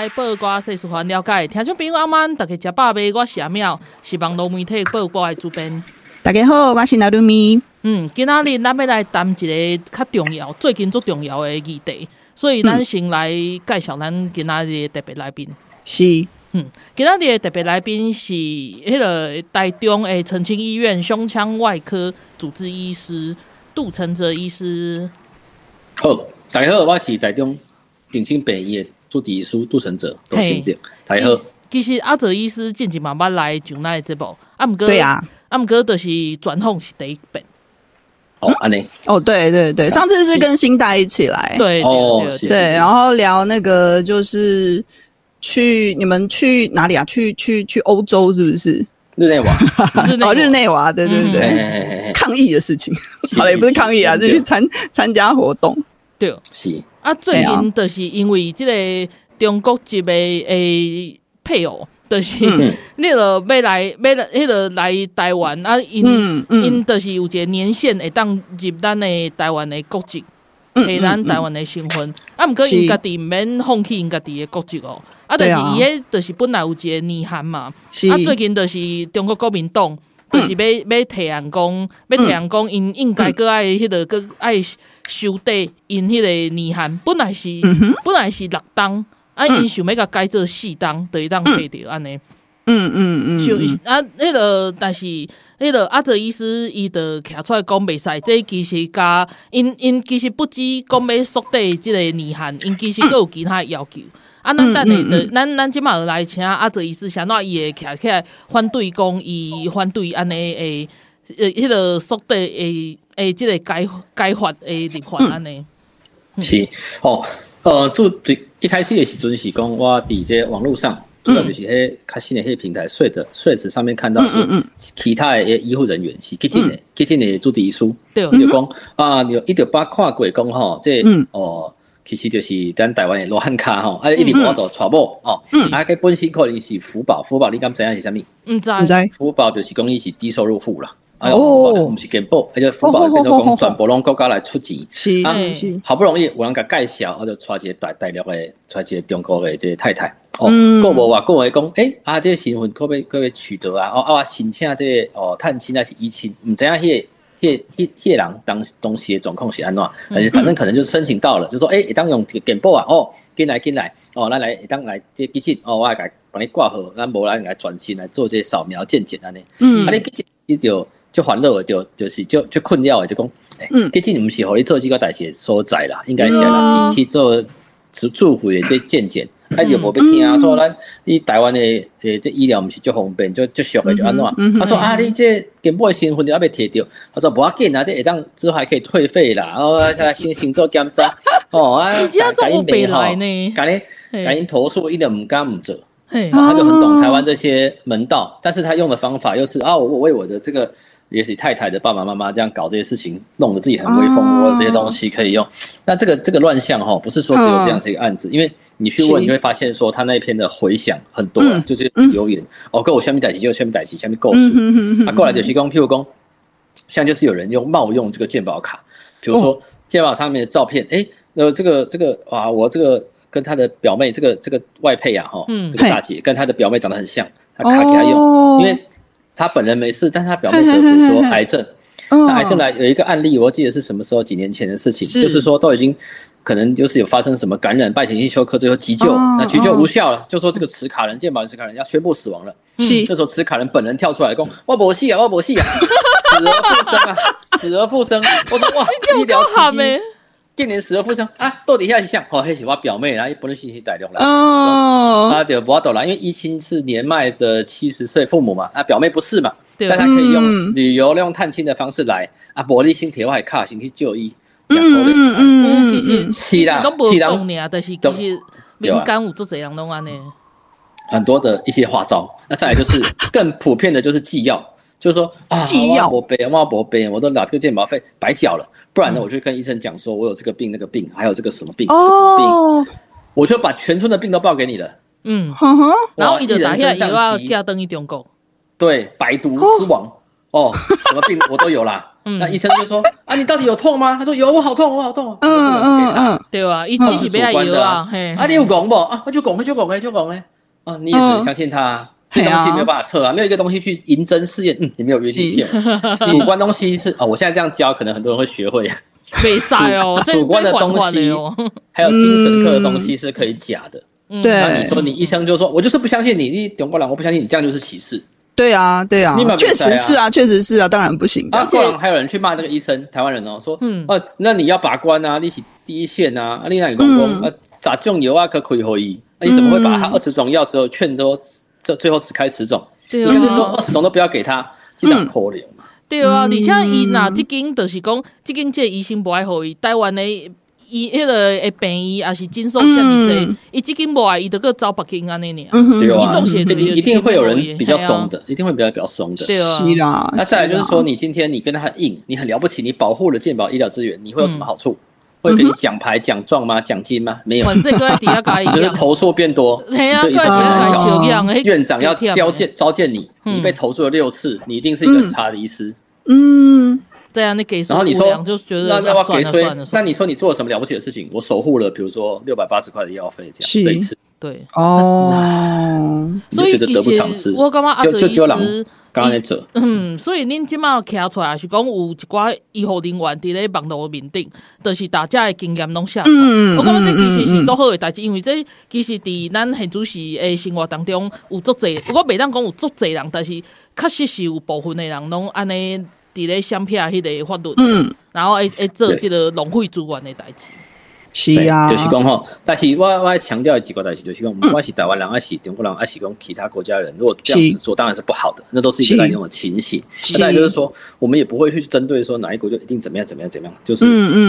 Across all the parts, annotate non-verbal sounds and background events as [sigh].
拜的暗头啊，报挂新闻，互你知；报挂世事，互咱了解。听众朋友阿曼，大家食饱未？我是阿妙，是网络媒体报挂的主编。大家好，我是纳鲁咪。嗯，今仔日咱要来谈一个较重要、最近最重要的议题，所以咱先来介绍咱今仔日的特别来宾。是，嗯，今仔日的特别来宾是迄个台中的澄清医院胸腔外科主治医师杜承泽医师。好，大家好，我是台中澄清北医的主治医师杜承泽，都是对。大家好，其实阿哲医师近期慢慢来上咱的节目，啊，毋过，对啊，啊，毋过就是转访是第一遍。哦，安尼。哦，对对对，上次是跟新代一起来，对，哦，对，然后聊那个就是去你们去哪里啊？去去去欧洲是不是？日内瓦，哦，日内瓦，对对对，抗议的事情，好了，也不是抗议啊，是去参参加活动。对，是啊，最近就是因为即个中国籍的诶配偶。就是，你着要来要来，迄个来台湾啊，因因就是有一个年限会当入咱的台湾的国籍，摕咱台湾的身份。啊，毋过因家己毋免放弃因家己的国籍哦。啊，但是伊迄就是本来有一个内涵嘛。啊，最近就是中国国民党就是要要提案讲，要提案讲，因应该搁爱迄个搁爱修订因迄个年限，本来是本来是六档。啊，因想要甲改做四当，得当配着安尼。嗯嗯嗯。就啊，迄个，但是迄个阿泽医师伊着徛出来讲袂使，这其实甲因因其实不止讲要缩短即个年限，因其实阁有其他要求。啊，咱等下着咱咱即马来请阿泽医师，啥那伊会徛起来反对讲伊反对安尼诶，呃，迄个速递诶诶，即个改改法诶立法安尼。是哦。呃，就最一开始的时阵是讲，我伫这网络上，主要就是迄较新的迄平台，Threads 上面看到是，其他的医护人员是急诊的，急诊的主治医师，就讲啊，有一条八看过讲吼，这哦，其实就是咱台湾的罗汉卡吼，啊，一直无法度传播哦，啊，佮本身可能是福保，福保你敢知影是啥物？毋知，毋知，福保就是讲伊是低收入户啦。哎呦，不是健保，而且福保变做讲全部拢国家来出钱，[laughs] 是啊，好不容易有人甲介绍，我就带一个大大陆的，带一个中国的这个太太，哦，过无话过话讲，诶，啊，这个身份可不可以取得啊，哦啊，申请这个哦，探亲还是移亲，唔知影迄个迄迄迄人当当时的状况是安怎，但是反正可能就申请到了，就说诶，当用这个健保啊，哦，进来进来，哦，咱来当来这急诊，哦，我来甲帮你挂号，咱无来来转诊来做这扫描健检安尼，嗯，啊，你急诊你就。就烦恼的，就就是就就困扰的，就讲，嗯，毕竟毋是互你做这个代志所在啦，应该是啦去做祝祝福的这健检，啊，就无要听啊，说咱你台湾的诶这医疗毋是足方便，就就俗的就安怎？他说啊，你这根本的身份你还没摕到，他说无要紧啊，这下当之后还可以退费啦，哦，先先做检查，[laughs] 哦啊，赶紧备来呢，赶紧赶紧投诉，一点毋敢毋做，他就很懂台湾这些门道，但是他用的方法又是啊，我为我的这个。也许太太的爸爸妈妈这样搞这些事情，弄得自己很威风，我这些东西可以用。那这个这个乱象哈，不是说只有这样子一个案子，因为你去问，你会发现说他那一篇的回响很多，就是留言哦，跟我下面代起就下面代起，下面构述，啊，过来就是讲，譬如讲，像就是有人用冒用这个鉴宝卡，比如说健保上面的照片，哎，呃这个这个啊，我这个跟他的表妹，这个这个外配啊，哈，这个大姐跟他的表妹长得很像，他卡给他用，因为。他本人没事，但是他表妹得比如说癌症，[laughs] 那癌症来有一个案例，我记得是什么时候？几年前的事情，就是说都已经可能就是有发生什么感染，败血性休克，最后急救，那急救无效了，就说这个持卡人健保持卡人要宣布死亡了。是，[laughs] 这时候持卡人本人跳出来说：“我没戏啊，我没戏啊，死而复生啊，死而复生。”我说：“哇，[laughs] 医疗奇迹。”今年死而复生啊！到底下是像哦，还是我表妹，然后不能信息带动了哦。啊，对，不要抖了，因为一亲是年迈的七十岁父母嘛，啊，表妹不是嘛，但他可以用旅游、用探亲的方式来啊，玻璃心铁外卡先去就医。嗯嗯嗯，其实是啦，都不讲呢，但是其实民间有做这样弄安呢，很多的一些花招。那再来就是更普遍的就是寄药，就是说啊，我要博杯，我要博杯，我都拿这个健保费白缴了，不然呢，我就跟医生讲说，我有这个病那个病，还有这个什么病，什么病，我就把全村的病都报给你了。嗯，然后一直打下又要加登一中狗，对，百毒之王哦，什么病我都有啦。[laughs] 那医生就说啊，你到底有痛吗？他说有，我好痛，我好痛。嗯嗯嗯，对啊，一直是被他有啊。啊，你有讲不？啊，我就讲，就讲，就讲嘞。啊，你也只能相信他，[laughs] 这东西没有办法测啊，没有一个东西去银针试验。嗯，你没有约定片，[laughs] 主观东西是啊，我现在这样教，可能很多人会学会。[laughs] 没赛哦，主观的东西，还有精神科的东西是可以假的。对，那你说你医生就说，我就是不相信你，你中国人，我不相信你，这样就是歧视。对啊，对啊，确实是啊，确实是啊，当然不行。啊，过然还有人去骂那个医生，台湾人哦，说，嗯，哦，那你要把关啊，你起第一线啊，你那公公啊，咋种油啊，可可以可以，那你怎么会把他二十种药之后劝都，这最后只开十种？对啊，说二十种都不要给他，这样可怜嘛。对啊，而且伊那这间就是讲，这间这医生不爱好伊，台湾的。伊迄个诶病医也是诊所这么多，伊至今无爱伊得个找北京安尼呢。对啊，一定会有人比较松的，一定会比较比较松的。对啊，是啦。那再来就是说，你今天你跟他很硬，你很了不起，你保护了健保医疗资源，你会有什么好处？会给你奖牌、奖状吗？奖金吗？没有。就是 [laughs] 投诉变多，[laughs] 院长要交见召见你，你被投诉了六次，你一定是一个很差的医师。嗯。对啊，你给然后你说就觉得那那我给谁？那你说你做了什么了不起的事情？我守护了，比如说六百八十块的药费，这样这一次对哦，所以其实我感觉阿德医师嗯，所以恁即马徛出来是讲有一寡医护人员伫咧网络面顶，就是大家的经验拢写。嗯，我感觉这其实是做好的代志，因为这其实伫咱现主席诶生活当中有足侪，我袂当讲有足侪人，但是确实是有部分的人拢安尼。伫咧相片迄个法律，嗯，然后会会做即个浪费资源的代志，是啊，就是讲吼，但是我我强调几个代志，就是讲，不管是台湾人还是中国人，还是讲其他国家人，如果这样子做，当然是不好的，那都是一个那种情形。那就是说，我们也不会去针对说哪一国就一定怎么样怎么样怎么样，就是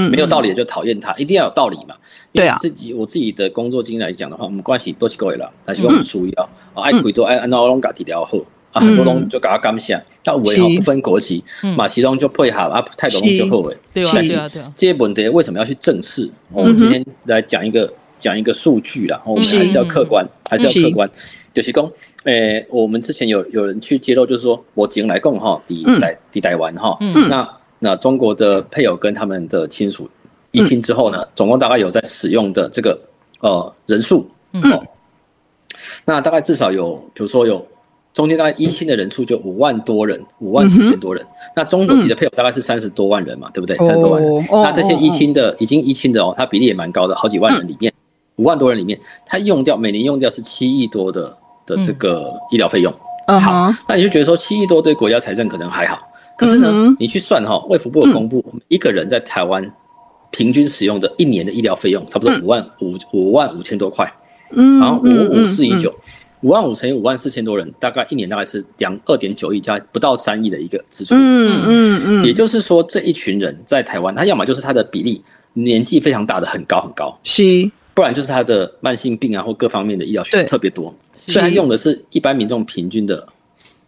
没有道理的就讨厌他，一定要有道理嘛。对啊，自己我自己的工作经验来讲的话，我们关系都是够了，但是我们需要爱贵州爱按照拢家己调好。啊，很多东西就给他干下，他五位哈不分国籍，马其东就配合啊，泰国就后尾。对啊，对啊，对啊。这些问题为什么要去正视？我们今天来讲一个讲一个数据啦，我们还是要客观，还是要客观。就是讲，诶，我们之前有有人去揭露，就是说，我只来供哈，抵台抵台湾哈，那那中国的配偶跟他们的亲属一听之后呢，总共大概有在使用的这个呃人数，哦，那大概至少有，比如说有。中间大概依亲的人数就五万多人，五万四千多人。那中国籍的配偶大概是三十多万人嘛，对不对？三十多万人。那这些依亲的，已经依亲的哦，它比例也蛮高的，好几万人里面，五万多人里面，他用掉每年用掉是七亿多的的这个医疗费用。好，那你就觉得说七亿多对国家财政可能还好，可是呢，你去算哈，卫福部有公布，一个人在台湾平均使用的一年的医疗费用差不多五万五五万五千多块，然后五五四一九。五万五乘以五万四千多人，大概一年大概是两二点九亿加不到三亿的一个支出。嗯嗯嗯，也就是说，这一群人在台湾，他要么就是他的比例年纪非常大的很高很高，是，不然就是他的慢性病啊或各方面的医疗需求特别多，所以他用的是一般民众平均的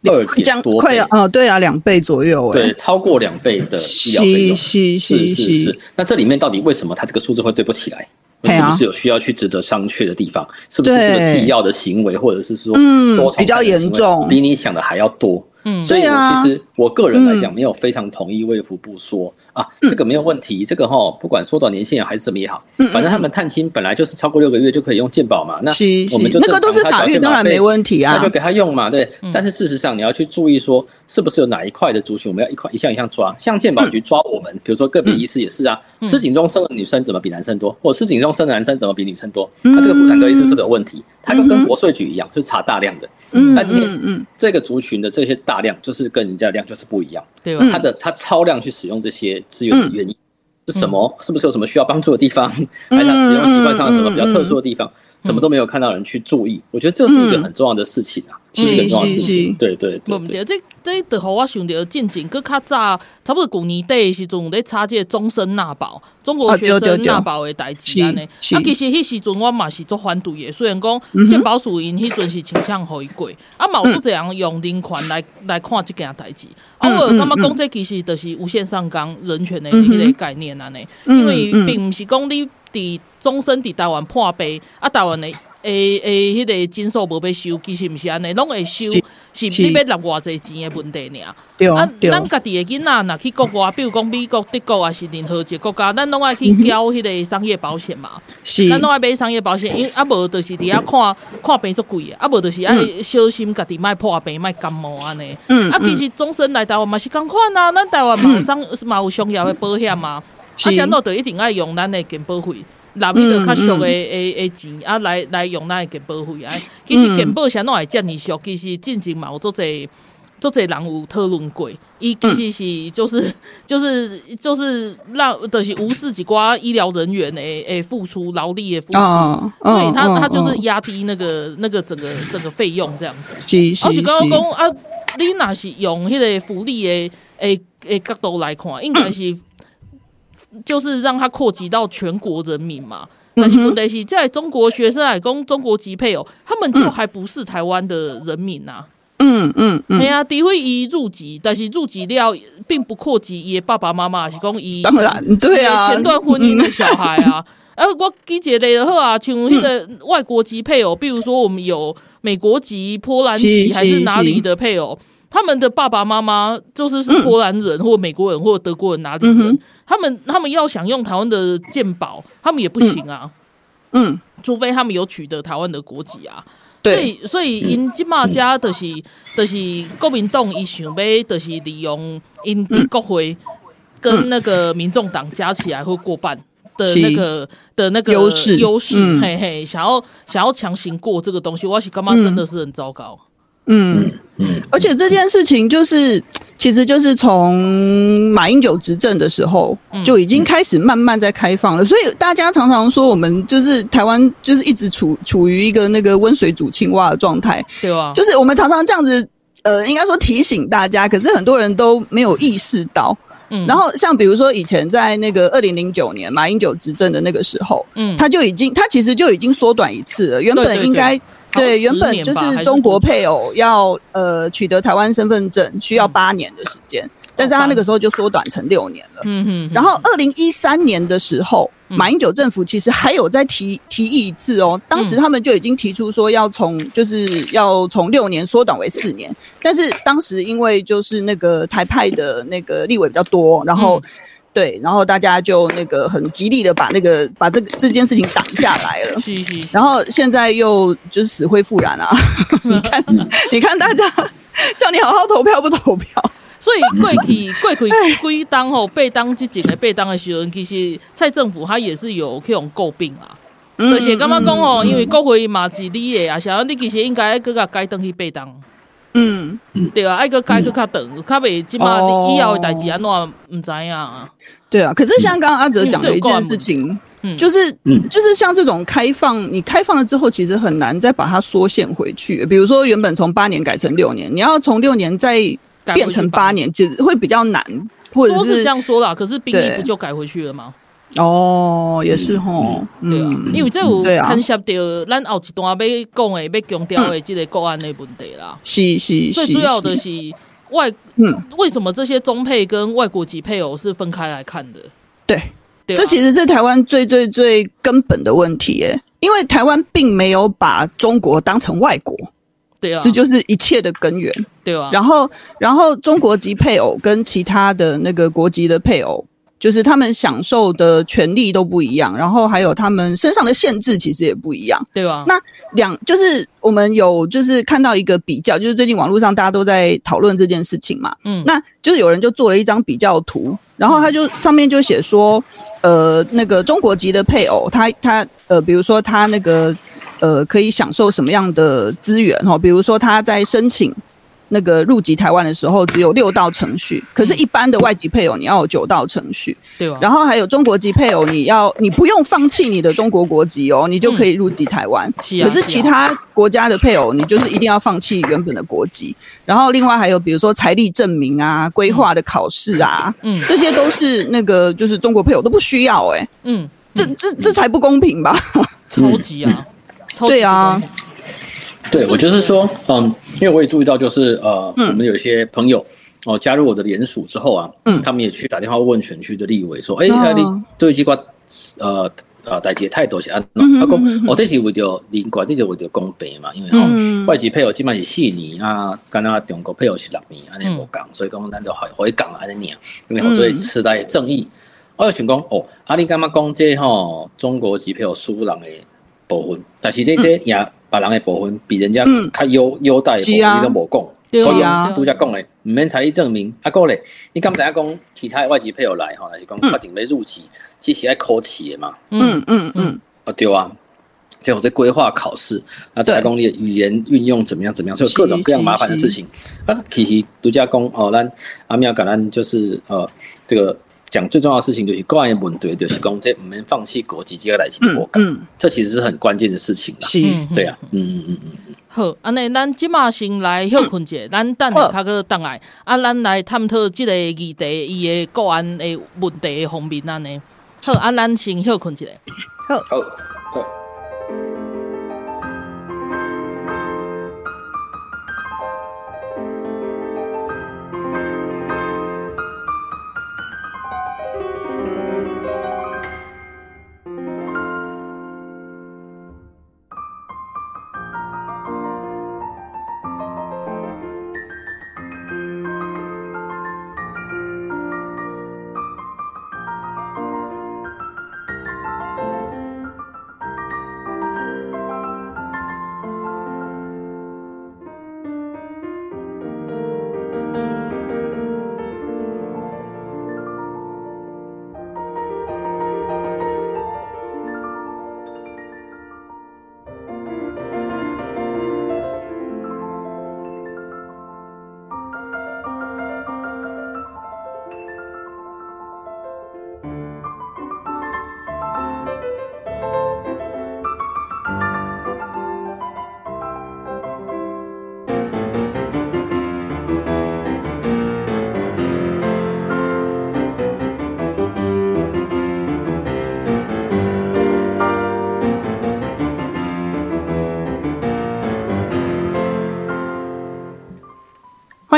二点多倍，快要哦，对啊，两倍左右，对，超过两倍的医疗费用，是是是。是。那这里面到底为什么他这个数字会对不起来？是不是有需要去值得商榷的地方？是不是这个纪要的行为，或者是说多重比较严重，比你想的还要多？嗯，所以我其实我个人来讲，没有非常同意卫福部说啊，这个没有问题，这个哈，不管缩短年限还是什么也好，反正他们探亲本来就是超过六个月就可以用健保嘛，那我们就那个都是法律，当然没问题啊，那就给他用嘛，对。但是事实上你要去注意说，是不是有哪一块的族群我们要一块一项一项抓？像健保局抓我们，比如说个别医师也是啊，失警中生的女生怎么比男生多，或失警中生的男生怎么比女生多？他这个妇产科医师是有问题？他就跟国税局一样，就是查大量的。嗯，那今天嗯，这个族群的这些大量，就是跟人家的量就是不一样，对吧？他的他超量去使用这些资源的原因是什么？是不是有什么需要帮助的地方？[laughs] 还是他使用习惯上有什么比较特殊的地方？怎么都没有看到人去注意？我觉得这是一个很重要的事情啊。是是是，对对对，毋对，这这就互我想到进前，佮较早差不多旧年底的时阵，咧查这个终身纳保，中国学生纳保的代志安尼。啊，其实迄时阵我嘛是做反对的，虽然讲健保署因迄阵是倾向回归，[laughs] 啊，嘛有这样用人权来来看即件代志。啊，我感觉讲这其实就是无限上纲人权的迄个概念安尼，因为并毋是讲你伫终身伫台湾破病，啊，台湾的。诶诶，迄个诊所无要收，其实毋是安尼，拢会收，是你要拿偌济钱的问题尔。对啊，咱家己的囡仔若去国外，比如讲美国、德国，啊是任何一个国家，咱拢爱去交迄个商业保险嘛。[laughs] 是，咱拢爱买商业保险，因啊无就是伫遐看看病足贵啊，啊无就是爱小心家己莫破病、莫感冒安尼。嗯，啊其实终身来台湾嘛是共款啊，咱台湾嘛有商嘛有商业的保险嘛，啊啥都得一定爱用咱的健保费。纳米的较俗的诶诶钱啊，来来用咱的健保费啊。其实健保啥拢会遮尔俗，其实进前嘛有足侪足侪人有讨论过。伊其实是就是就是就是让就是无视一寡医疗人员诶诶付出劳力的付出，所以他他就是压低那个那个整个整个费用这样子。而且刚刚讲啊，你若是用迄个福利诶诶诶角度来看，应该是。就是让他扩及到全国人民嘛，但是问题是，在中国学生来讲，中国籍配偶，他们就还不是台湾的人民呐、啊。嗯嗯嗯，对啊，诋毁伊入籍，但是入籍了，并不扩及伊爸爸妈妈，是讲伊当然对啊，前段婚姻的小孩啊。呃 [laughs] 我记起来的话啊，像那个外国籍配偶，比如说我们有美国籍、波兰籍还是哪里的配偶，他们的爸爸妈妈就是是波兰人或美国人或德国人哪里人。他们他们要想用台湾的鉴宝，他们也不行啊。嗯，除非他们有取得台湾的国籍啊。对，所以所以因即马家就是就是国民党伊想要就是利用因国会跟那个民众党加起来会过半的那个的那个优势优势，嘿嘿，想要想要强行过这个东西，我是感觉真的是很糟糕。嗯嗯，而且这件事情就是。其实就是从马英九执政的时候就已经开始慢慢在开放了，所以大家常常说我们就是台湾就是一直处处于一个那个温水煮青蛙的状态，对啊，就是我们常常这样子，呃，应该说提醒大家，可是很多人都没有意识到。嗯，然后像比如说以前在那个二零零九年马英九执政的那个时候，嗯，他就已经他其实就已经缩短一次了，原本应该。对，原本就是中国配偶要呃取得台湾身份证需要八年的时间，但是他那个时候就缩短成六年了。嗯嗯。然后二零一三年的时候，马英九政府其实还有在提提议一次哦，当时他们就已经提出说要从就是要从六年缩短为四年，但是当时因为就是那个台派的那个立委比较多，然后。对，然后大家就那个很极力的把那个把这个这件事情挡下来了，然后现在又就是死灰复燃啊！[laughs] 你看，[laughs] 你看大家叫你好好投票不投票，所以过去过去归当吼被当之前的被当的时候，其实蔡政府他也是有这种诟病啊，而且刚刚讲哦，因为国会嘛是你的啊，想要你其实应该搁个该登去被当。嗯，对啊，爱个改个较长，较袂即马以后的代志安怎唔知啊？对啊，可是像刚刚阿哲讲的一件事情，嗯，就是，嗯，就是像这种开放，你开放了之后，其实很难再把它缩限回去。比如说，原本从八年改成六年，你要从六年再变成八年，其实会比较难。或者是这样说啦，可是兵役不就改回去了吗？哦，也是吼，对啊，因为这有牵涉到咱后一段要讲的、要强调的这个国安的问题啦。[laughs] 是是是，最主要的是外，嗯，为什么这些中配跟外国籍配偶是分开来看的？对，这其实是台湾最最最根本的问题耶，因为台湾并没有把中国当成外国，对啊，这就是一切的根源，对啊。然后，然后中国籍配偶跟其他的那个国籍的配偶。就是他们享受的权利都不一样，然后还有他们身上的限制其实也不一样，对吧？那两就是我们有就是看到一个比较，就是最近网络上大家都在讨论这件事情嘛，嗯，那就是有人就做了一张比较图，然后他就上面就写说，呃，那个中国籍的配偶，他他呃，比如说他那个呃，可以享受什么样的资源哈？比如说他在申请。那个入籍台湾的时候只有六道程序，可是，一般的外籍配偶你要有九道程序。对、嗯、然后还有中国籍配偶，你要你不用放弃你的中国国籍哦，你就可以入籍台湾。是啊。可是其他国家的配偶，你就是一定要放弃原本的国籍。然后另外还有比如说财力证明啊、规划的考试啊，嗯，这些都是那个就是中国配偶都不需要哎、欸，嗯，这这这才不公平吧？超级啊，超级对啊。对，我就是说，嗯，因为我也注意到，就是呃，嗯、我们有一些朋友哦、呃，加入我的联署之后啊，嗯，他们也去打电话问选区的立委说，哎、嗯，你这一句话，呃呃，代志态度是安怎？他讲，哦，这是为了邻国，这是为了公平嘛，因为吼、嗯、外籍配偶基本是四年啊，跟那中国配偶是六年，安尼无共，所以讲咱就回回港安尼念，因为好所以时代正义。我就想讲，哦，啊，你干嘛讲这吼中国籍配偶输人的部分，但是你这也。嗯把人的部分比人家较优优待的部分，你都无讲，所以拄则讲的，唔免财力证明。啊，过咧，你刚才讲其他外籍配偶来吼，还是讲确定要入籍，其实爱考试的嘛。嗯嗯嗯，啊对啊，最后在规划考试，啊再讲你的语言运用怎么样怎么样，所以各种各样麻烦的事情。啊，其实独家讲哦，咱阿妙甲咱就是呃这个。讲最重要的事情就是个人问题，就是讲这唔能放弃国籍，这个来去国港，这其实是很关键的事情。是，对啊，嗯嗯嗯嗯。好，安尼咱即马先来休困者，咱等下较个等来，啊，咱来探讨这个议题伊的个案的问题的方面安尼。好，啊，咱先休困一下。好。好。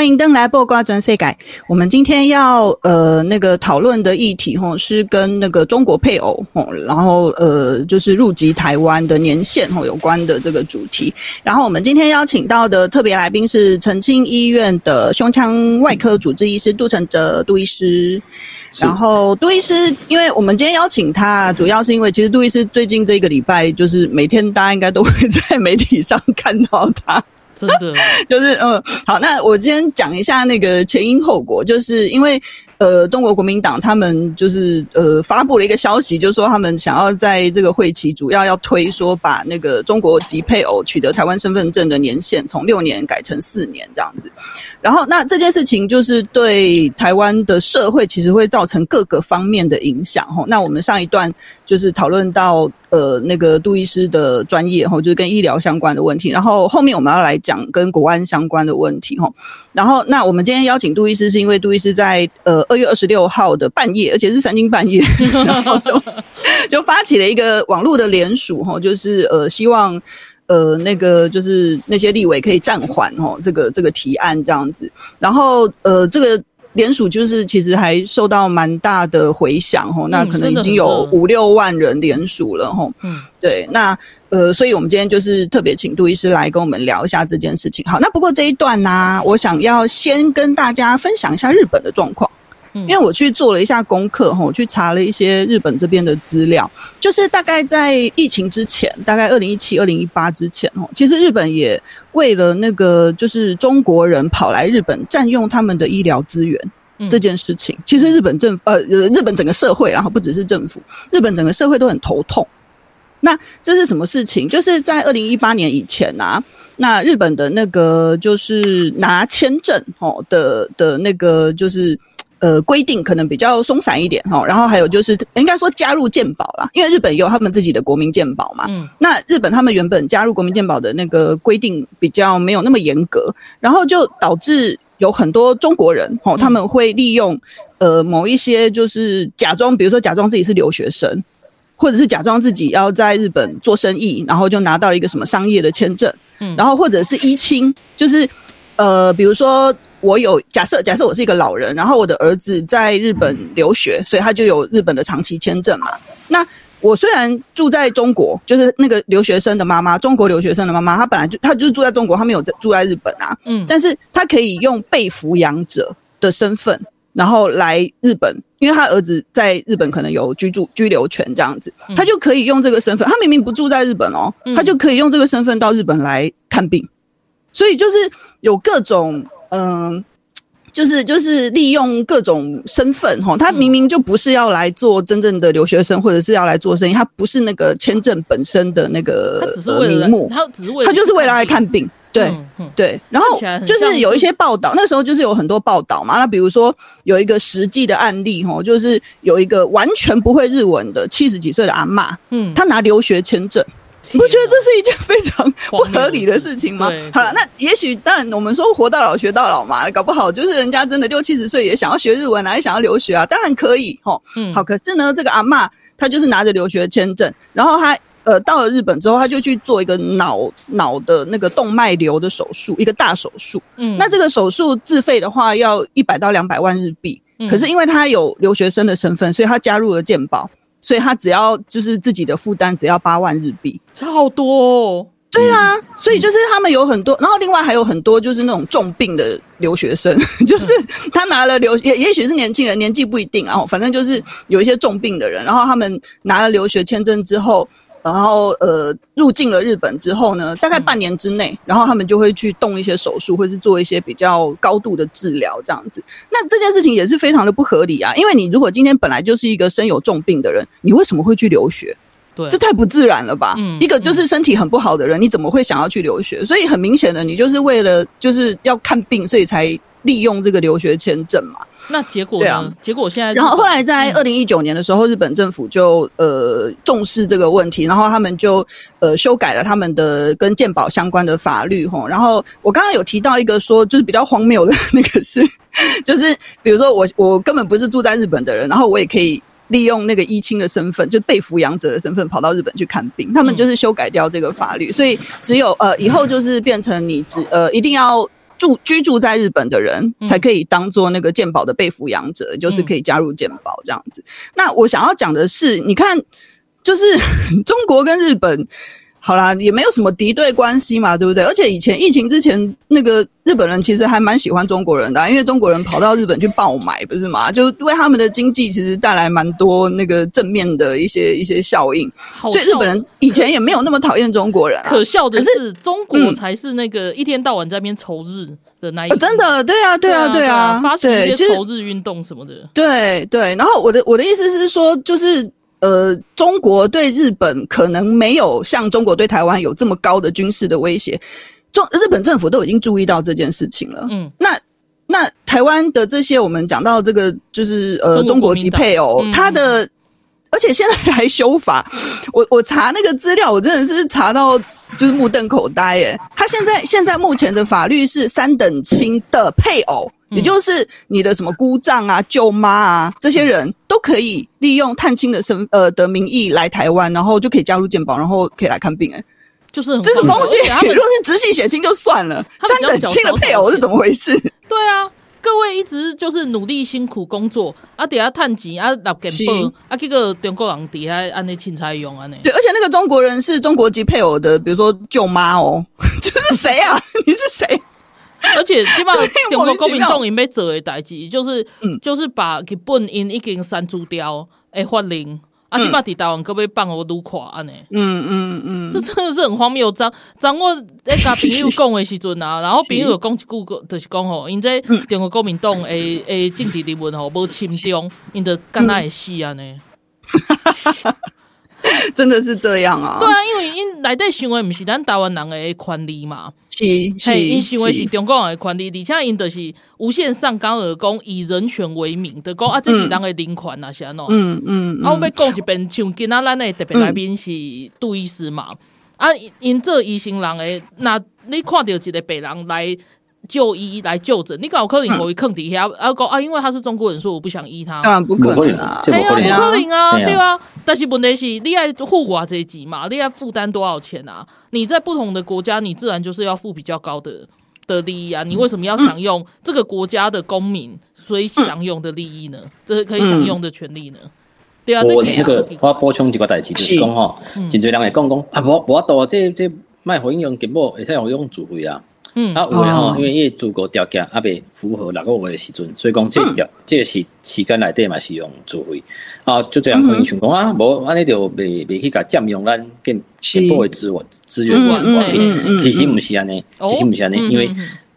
欢迎登来播瓜转世界。我们今天要呃那个讨论的议题吼，是跟那个中国配偶吼，然后呃就是入籍台湾的年限吼有关的这个主题。然后我们今天邀请到的特别来宾是澄清医院的胸腔外科主治医师杜承哲杜医师。然后杜医师，因为我们今天邀请他，主要是因为其实杜医师最近这个礼拜就是每天大家应该都会在媒体上看到他。真的 [laughs] 就是嗯，好，那我今天讲一下那个前因后果，就是因为。呃，中国国民党他们就是呃发布了一个消息，就是说他们想要在这个会期主要要推说把那个中国籍配偶取得台湾身份证的年限从六年改成四年这样子。然后那这件事情就是对台湾的社会其实会造成各个方面的影响齁。那我们上一段就是讨论到呃那个杜医师的专业齁，就是跟医疗相关的问题。然后后面我们要来讲跟国安相关的问题齁。然后那我们今天邀请杜医师是因为杜医师在呃。二月二十六号的半夜，而且是三更半夜，[laughs] 然后就 [laughs] 就发起了一个网络的联署，哈，就是呃，希望呃那个就是那些立委可以暂缓哦，这个这个提案这样子，然后呃这个联署就是其实还受到蛮大的回响，哈，那可能已经有五六万人联署了，哈，嗯，对，那呃，所以我们今天就是特别请杜医师来跟我们聊一下这件事情。好，那不过这一段呢，啊，我想要先跟大家分享一下日本的状况。因为我去做了一下功课，哈，我去查了一些日本这边的资料，就是大概在疫情之前，大概二零一七、二零一八之前，哈，其实日本也为了那个就是中国人跑来日本占用他们的医疗资源这件事情，其实日本政府呃，日本整个社会，然后不只是政府，日本整个社会都很头痛。那这是什么事情？就是在二零一八年以前啊。那日本的那个就是拿签证哦的的那个就是呃规定可能比较松散一点哈。然后还有就是应该说加入健保啦，因为日本有他们自己的国民健保嘛。嗯。那日本他们原本加入国民健保的那个规定比较没有那么严格，然后就导致有很多中国人哦他们会利用呃某一些就是假装，比如说假装自己是留学生。或者是假装自己要在日本做生意，然后就拿到了一个什么商业的签证，嗯，然后或者是一清，就是呃，比如说我有假设，假设我是一个老人，然后我的儿子在日本留学，所以他就有日本的长期签证嘛。那我虽然住在中国，就是那个留学生的妈妈，中国留学生的妈妈，她本来就她就是住在中国，她没有在住在日本啊，嗯，但是她可以用被抚养者的身份。然后来日本，因为她儿子在日本可能有居住居留权这样子，她就可以用这个身份。她明明不住在日本哦，她就可以用这个身份到日本来看病。所以就是有各种嗯，[tsk] 就是就是利用各种身份哈。他明明就不是要来做真正的留学生，或者是要来做生意，他不是那个签证本身的那个名目，他只是为了他就是为了来看病。对对，然后就是有一些报道，那时候就是有很多报道嘛。那比如说有一个实际的案例哈，就是有一个完全不会日文的七十几岁的阿嬷，嗯，她拿留学签证，你不觉得这是一件非常不合理的事情吗？好了，那也许当然我们说活到老学到老嘛，搞不好就是人家真的六七十岁也想要学日文啊，也想要留学啊，当然可以吼。嗯，好，可是呢，这个阿嬷她就是拿着留学签证，然后她。呃，到了日本之后，她就去做一个脑脑的那个动脉瘤的手术，一个大手术。嗯，那这个手术自费的话要一百到两百万日币。嗯，可是因为她有留学生的身份，所以她加入了健保，所以他只要就是自己的负担只要八万日币，差好多哦。对啊，所以就是他们有很多，然后另外还有很多就是那种重病的留学生，[laughs] 就是他拿了留也也许是年轻人，年纪不一定，然后反正就是有一些重病的人，然后他们拿了留学签证之后。然后呃，入境了日本之后呢，大概半年之内，然后他们就会去动一些手术，或是做一些比较高度的治疗，这样子。那这件事情也是非常的不合理啊，因为你如果今天本来就是一个身有重病的人，你为什么会去留学？对，这太不自然了吧？嗯，一个就是身体很不好的人，你怎么会想要去留学？所以很明显的，你就是为了就是要看病，所以才利用这个留学签证嘛。那结果呢？啊、结果现在，然后后来在二零一九年的时候，嗯、日本政府就呃重视这个问题，然后他们就呃修改了他们的跟健保相关的法律吼。然后我刚刚有提到一个说，就是比较荒谬的那个是，[laughs] 就是比如说我我根本不是住在日本的人，然后我也可以利用那个医亲的身份，就被抚养者的身份跑到日本去看病。他们就是修改掉这个法律，嗯、所以只有呃以后就是变成你只呃一定要。住居住在日本的人才可以当做那个健保的被抚养者，嗯、就是可以加入健保这样子。那我想要讲的是，你看，就是 [laughs] 中国跟日本。好啦，也没有什么敌对关系嘛，对不对？而且以前疫情之前，那个日本人其实还蛮喜欢中国人的啊，因为中国人跑到日本去爆买，不是嘛？就为他们的经济其实带来蛮多那个正面的一些一些效应。所以日本人以前也没有那么讨厌中国人啊。可笑的是，中国才是那个一天到晚在那边仇日的那一个。真的，对啊，对啊，对啊，发起一些仇日运动什么的。对对，然后我的我的意思是说，就是。呃，中国对日本可能没有像中国对台湾有这么高的军事的威胁，中日本政府都已经注意到这件事情了。嗯，那那台湾的这些我们讲到这个就是呃中国籍配偶，他的、嗯、而且现在还修法，[laughs] 我我查那个资料，我真的是查到就是目瞪口呆耶。他现在现在目前的法律是三等亲的配偶。也就是你的什么姑丈啊、舅妈啊，这些人都可以利用探亲的身呃的名义来台湾，然后就可以加入健保，然后可以来看病、欸。哎，就是这种东西，[laughs] 如果是直系血亲就算了，三等亲的配偶是怎么回事？[laughs] 对啊，各位一直就是努力辛苦工作啊，底下探亲啊，拿健保啊，这个中国人底下按那青菜用啊，呢。对，而且那个中国人是中国籍配偶的，比如说舅妈哦，[laughs] 这是谁啊？你是谁？[laughs] 而且基本上中国国民党因要做的代志，就是、嗯、就是把日本因已经删除掉诶法令，啊，基本上在台湾可不可以办我撸垮安尼？嗯嗯嗯，这真的是很荒谬。张张我在跟朋友讲的时阵啊，然后朋友有讲一句，就是讲吼，因这中国国民党诶诶政治人物吼无亲中，因得干那会死安呢？[laughs] [laughs] 真的是这样啊。对啊，因为因内底想的不是咱台湾人的权利嘛，是是，嘿，因想的是中国人的权利，而且因就是无限上纲而讲，以人权为名的讲啊，这是咱的人权啊，是安怎？嗯嗯，啊，我要讲一遍，像今仔咱的特别来宾是杜医师嘛，啊，因这医生人诶，那你看到一个白人来。就医来就诊，你搞可能会坑底下，啊，啊，因为他是中国人，说我不想医他，当然不可能啊，对啊，不可能啊，对啊。但是问题是，你爱护我这一级嘛，你爱负担多少钱啊？你在不同的国家，你自然就是要付比较高的的利益啊。你为什么要享用这个国家的公民所以享用的利益呢？这是可以享用的权利呢？对啊，我这个我补充一个代志，就是讲哈，真侪人会讲讲啊，无无多，这这卖回应用根本会使用用主费啊。嗯，啊，有诶吼，因为伊足够条件啊，未符合六个月诶时阵，所以讲这条这个时时间内底嘛是用自费啊，就这样可以想讲啊，无安尼就未未去甲占用咱健健保诶资源资源关其实毋是安尼，其实毋是安尼，因为。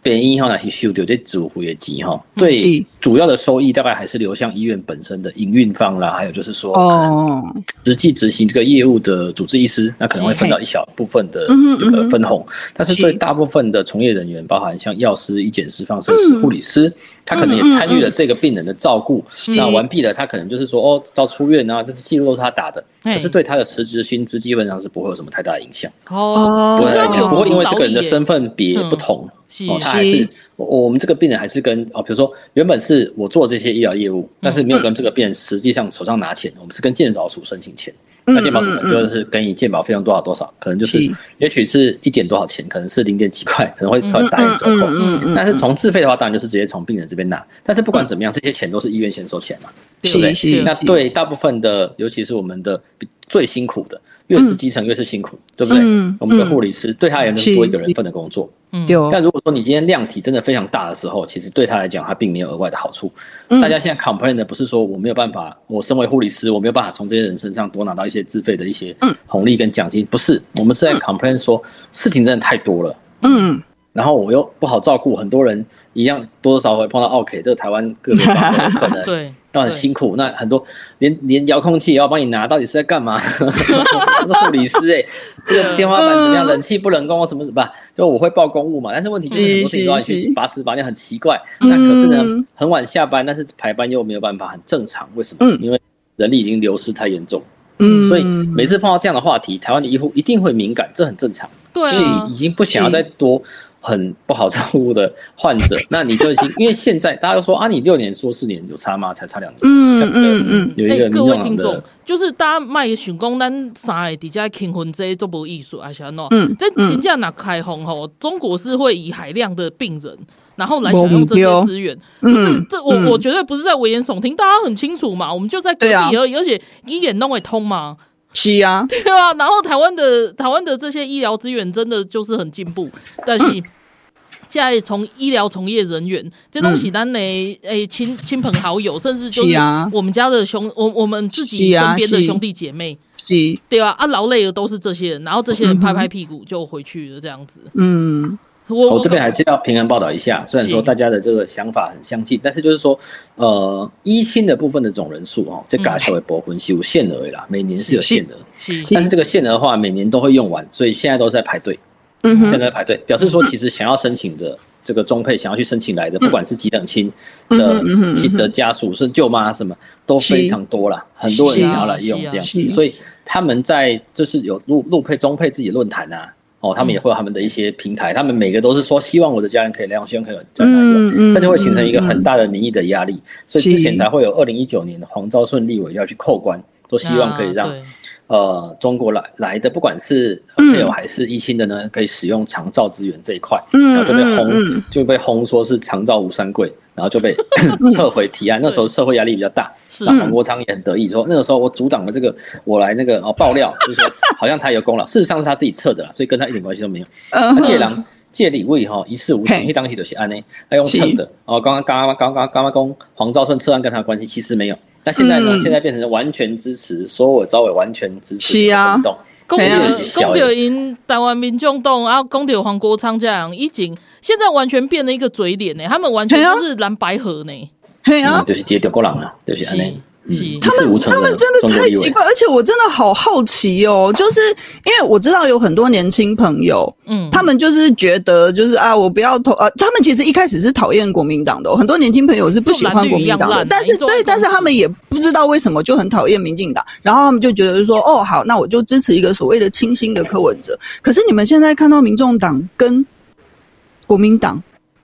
便宜哈，那些收掉这自费的钱哈，对，主要的收益大概还是流向医院本身的营运方啦，还有就是说，哦，实际执行这个业务的主治医师，那可能会分到一小部分的这个分红，但是对大部分的从业人员，包含像药师、医检师、放射师、护理师，他可能也参与了这个病人的照顾，那完毕了，他可能就是说，哦，到出院啊，这些记录都是他打的，可是对他的辞职薪资基本上是不会有什么太大的影响，哦，对，不会因为这个人的身份别不同。哦，他还是我我们这个病人还是跟哦，比如说原本是我做这些医疗业务，但是没有跟这个病人实际上手上拿钱，我们是跟健保署申请钱，那健保署就是给你健保费用多少多少，可能就是也许是一点多少钱，可能是零点几块，可能会稍微打点折扣，但是从自费的话，当然就是直接从病人这边拿，但是不管怎么样，这些钱都是医院先收钱嘛，对不对？那对大部分的，尤其是我们的最辛苦的。越是基层越是辛苦，嗯、对不对？嗯、我们的护理师、嗯、对他也能多一个人份的工作。嗯，但如果说你今天量体真的非常大的时候，其实对他来讲，他并没有额外的好处。嗯、大家现在 complain 的不是说我没有办法，我身为护理师，我没有办法从这些人身上多拿到一些自费的一些红利跟奖金，不是，我们是在 complain 说事情真的太多了。嗯，然后我又不好照顾，很多人一样多多少少会碰到 OK，这个台湾各个方可能 [laughs] 对。那很辛苦，那很多连连遥控器也要帮你拿，到底是在干嘛？我 [laughs] 是护理师哎、欸，[laughs] 这个天花板怎么样？冷气不冷宫什么什么？就我会报公务嘛，但是问题就是很多事情都要去拔屎拔尿，很奇怪。那可是呢，很晚下班，但是排班又没有办法，很正常。为什么？因为人力已经流失太严重。嗯，所以每次碰到这样的话题，台湾的医护一定会敏感，这很正常。对，所以已经不想要再多。很不好照顾的患者，那你就已经因为现在大家都说啊，你六年说四年有差吗？才差两年。嗯嗯嗯。有一个各位听众，就是大家卖想讲咱三个底下结婚这都无艺术啊，是安怎？嗯。这真正哪开放吼？中国是会以海量的病人，然后来享用这些资源。嗯。这我我绝对不是在危言耸听，大家很清楚嘛。我们就在隔壁而已，而且医院弄会通嘛。是啊，对啊，然后台湾的台湾的这些医疗资源真的就是很进步，但是 [coughs] 现在从医疗从业人员这东西，咱的诶亲亲朋好友，甚至就是我们家的兄，我我们自己身边的兄弟姐妹，是，对啊，啊劳累的都是这些人，然后这些人拍拍屁股就回去了，这样子，嗯。我，我这边还是要平衡报道一下，虽然说大家的这个想法很相近，是但是就是说，呃，一亲的部分的总人数哦，这嘎小的部分是有限额啦，每年是有限额，但是这个限额的话，每年都会用完，所以现在都在排队，嗯，现在在排队，表示说其实想要申请的这个中配，想要去申请来的，不管是几等亲的亲的家属，是舅妈什么，都非常多啦，很多人想要来用这样子，所以他们在就是有陆陆配中配自己的论坛啊。哦，他们也会有他们的一些平台，他们每个都是说希望我的家人可以来用，希望可以有家人来用，那就会形成一个很大的民意的压力，所以之前才会有二零一九年的黄昭顺立委要去扣关，都希望可以让呃中国来来的不管是配偶还是一亲的呢，可以使用长照资源这一块，然后就被轰就被轰说是长照吴三桂。然后就被 [laughs] 撤回提案，那时候社会压力比较大，那黄国昌也很得意说，那个时候我组长的这个，我来那个哦爆料，就是说好像他有功劳，事实上是他自己撤的啦，所以跟他一点关系都没有。他借狼借李位哈，一事无成，一当起就是安内，他用蹭的。哦，刚刚刚刚刚刚刚刚讲黄昭顺撤案跟他关系其实没有，那现在呢？现在变成完全支持，所有招委完全支持运动。讲到讲到因台湾民众党啊，讲到黄国昌这样已经。现在完全变了一个嘴脸呢，他们完全就是蓝白合呢，对啊，就是接中国人啊，就是安尼，他们他们真的太奇怪，而且我真的好好奇哦，就是因为我知道有很多年轻朋友，嗯，他们就是觉得就是啊，我不要投啊，他们其实一开始是讨厌国民党的，很多年轻朋友是不喜欢国民党的，但是对，但是他们也不知道为什么就很讨厌民进党，然后他们就觉得说，哦，好，那我就支持一个所谓的清新的柯文哲。可是你们现在看到民众党跟国民党。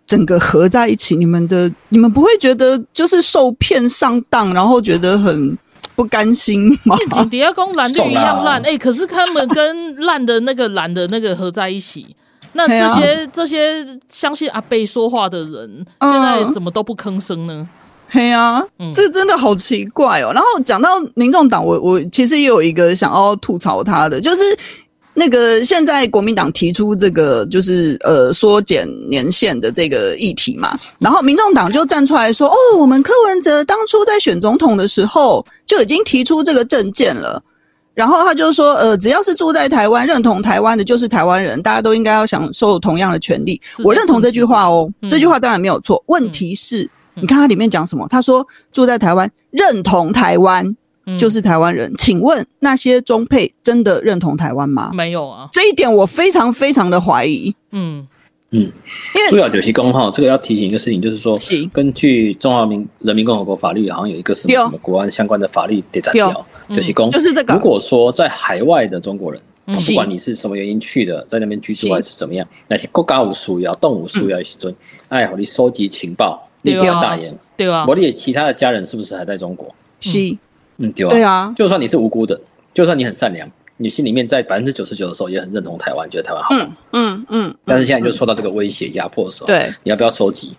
整个合在一起，你们的你们不会觉得就是受骗上当，然后觉得很不甘心吗？底下公蓝绿一样烂，哎、欸，可是他们跟烂的那个蓝的那个合在一起，那这些、啊、这些相信阿贝说话的人，现在怎么都不吭声呢？嘿啊，嗯、这真的好奇怪哦。然后讲到民众党，我我其实也有一个想要吐槽他的，就是。那个现在国民党提出这个就是呃缩减年限的这个议题嘛，然后民众党就站出来说，哦，我们柯文哲当初在选总统的时候就已经提出这个政见了，然后他就说，呃，只要是住在台湾、认同台湾的，就是台湾人，大家都应该要享受同样的权利。我认同这句话哦，这句话当然没有错。问题是，你看他里面讲什么？他说住在台湾，认同台湾。就是台湾人，请问那些中配真的认同台湾吗？没有啊，这一点我非常非常的怀疑。嗯。嗯，因为主要九七公号，这个要提醒一个事情，就是说，根据中华民人民共和国法律，好像有一个什么什么国安相关的法律得斩掉九七公，就是这个。如果说在海外的中国人，不管你是什么原因去的，在那边居住还是怎么样，那些国家有需要，动物需要一些尊，哎，你收集情报，你不要大言，对啊，我的其他的家人是不是还在中国？是。嗯，对啊，对啊，就算你是无辜的，就算你很善良，你心里面在百分之九十九的时候也很认同台湾，觉得台湾好。嗯嗯嗯。但是现在就受到这个威胁压迫的时候，对，你要不要收集？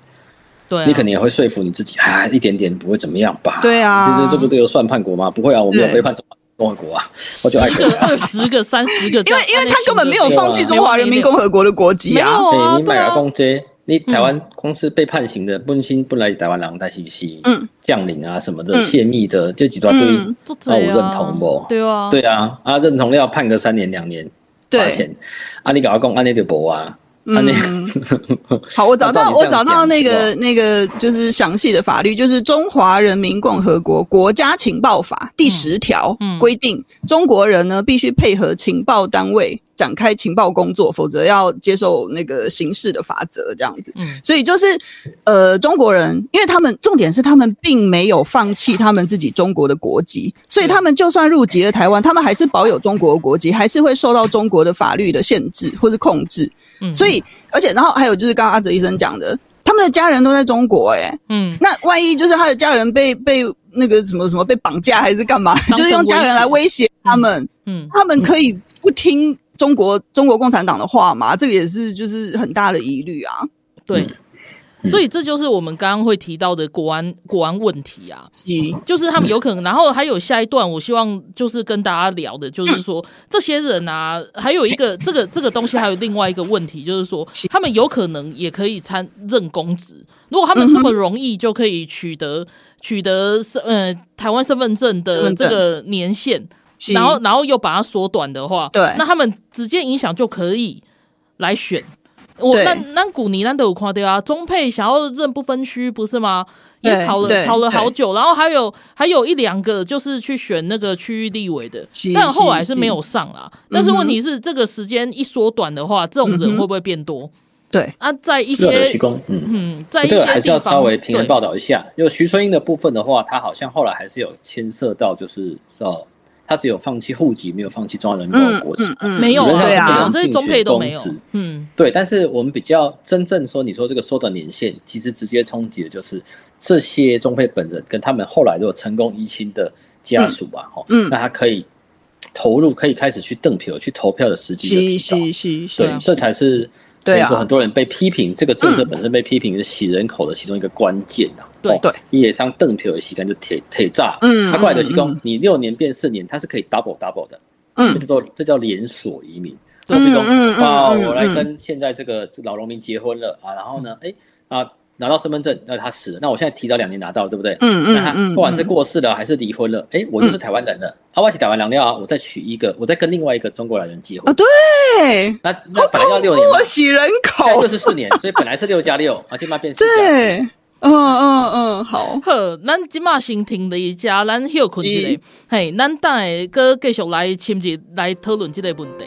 对，你肯定也会说服你自己，哎，一点点不会怎么样吧？对啊，这这不这个算叛国吗？不会啊，我没有背叛中华共和国啊，我就爱国。二十个、三十个，因为因为他根本没有放弃中华人民共和国的国籍啊。对，你买了公街。你台湾公司被判刑的，本身本来台湾人，但是是将领啊什么的泄密的，这几段对，那我认同不？对啊，对啊，啊认同要判个三年两年罚钱，啊你搞我讲安尼就博啊，安尼。[laughs] 好，我找到 [laughs] 我找到那个那个就是详细的法律，就是《中华人民共和国国家情报法》第十条规定，中国人呢必须配合情报单位。展开情报工作，否则要接受那个刑事的法则，这样子。嗯，所以就是，呃，中国人，因为他们重点是他们并没有放弃他们自己中国的国籍，所以他们就算入籍了台湾，他们还是保有中国的国籍，还是会受到中国的法律的限制或是控制。嗯，所以而且然后还有就是刚刚阿哲医生讲的，他们的家人都在中国，欸，诶嗯，那万一就是他的家人被被那个什么什么被绑架还是干嘛，就是用家人来威胁他们，嗯，嗯。他们可以不听。中国中国共产党的话嘛，这个也是就是很大的疑虑啊。对，所以这就是我们刚刚会提到的国安国安问题啊。嗯，就是他们有可能，然后还有下一段，我希望就是跟大家聊的，就是说 [laughs] 这些人啊，还有一个这个这个东西，还有另外一个问题，就是说他们有可能也可以参任公职。如果他们这么容易就可以取得取得身呃台湾身份证的这个年限。然后，然后又把它缩短的话，对，那他们直接影响就可以来选。我那那古尼兰都有夸掉啊，中配想要认不分区，不是吗？也吵了吵了好久，然后还有还有一两个就是去选那个区域立委的，但后来是没有上啦。但是问题是，这个时间一缩短的话，这种人会不会变多？对啊，在一些嗯嗯，在一些这个还是要稍微平衡报道一下。就徐春英的部分的话，他好像后来还是有牵涉到，就是哦。他只有放弃户籍，没有放弃中华人民共和国籍，嗯嗯嗯、没有对啊，这些中配都没有。嗯，对。但是我们比较真正说，你说这个缩短年限，其实直接冲击的就是这些中配本人跟他们后来如果成功移亲的家属啊，哈、嗯，那他可以投入，可以开始去登票、去投票的时机的提高。对，这才是。对啊，很多人被批评，这个政策本身被批评是洗人口的其中一个关键呐。对对，也像邓皮尔洗干就铁铁炸。嗯，他过来就提供，你六年变四年，他是可以 double double 的。嗯，这叫这叫连锁移民。嗯嗯啊，我来跟现在这个老农民结婚了啊，然后呢，哎啊。拿到身份证，那他死了，那我现在提早两年拿到，对不对？嗯嗯，那他不管是过世了还是离婚了，哎，我就是台湾人了。啊，我是台湾人了啊，我再娶一个，我再跟另外一个中国来人结婚。啊，对。那那本来要六年，我洗人口，就是四年，所以本来是六加六，啊，现在变四加四。嗯嗯嗯，好。好，咱即马先停了一下，咱休困一下。嘿，咱等下搁继续来深入来讨论这个问题。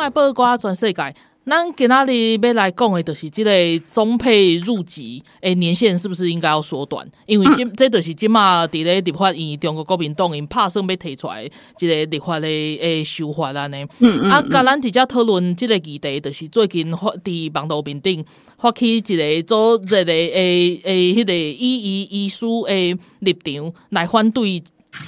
当然，八卦全世界，咱今仔日要来讲的，就是这个中配入籍诶年限是不是应该要缩短？因为今、嗯、这就是今嘛伫咧立法院，中国国民党因拍算要提出来一个立法的诶修法案呢。啊，甲咱直接讨论这个议题，就是最近发伫网络面顶发起一个做这个诶诶迄个异议医师诶立场来反对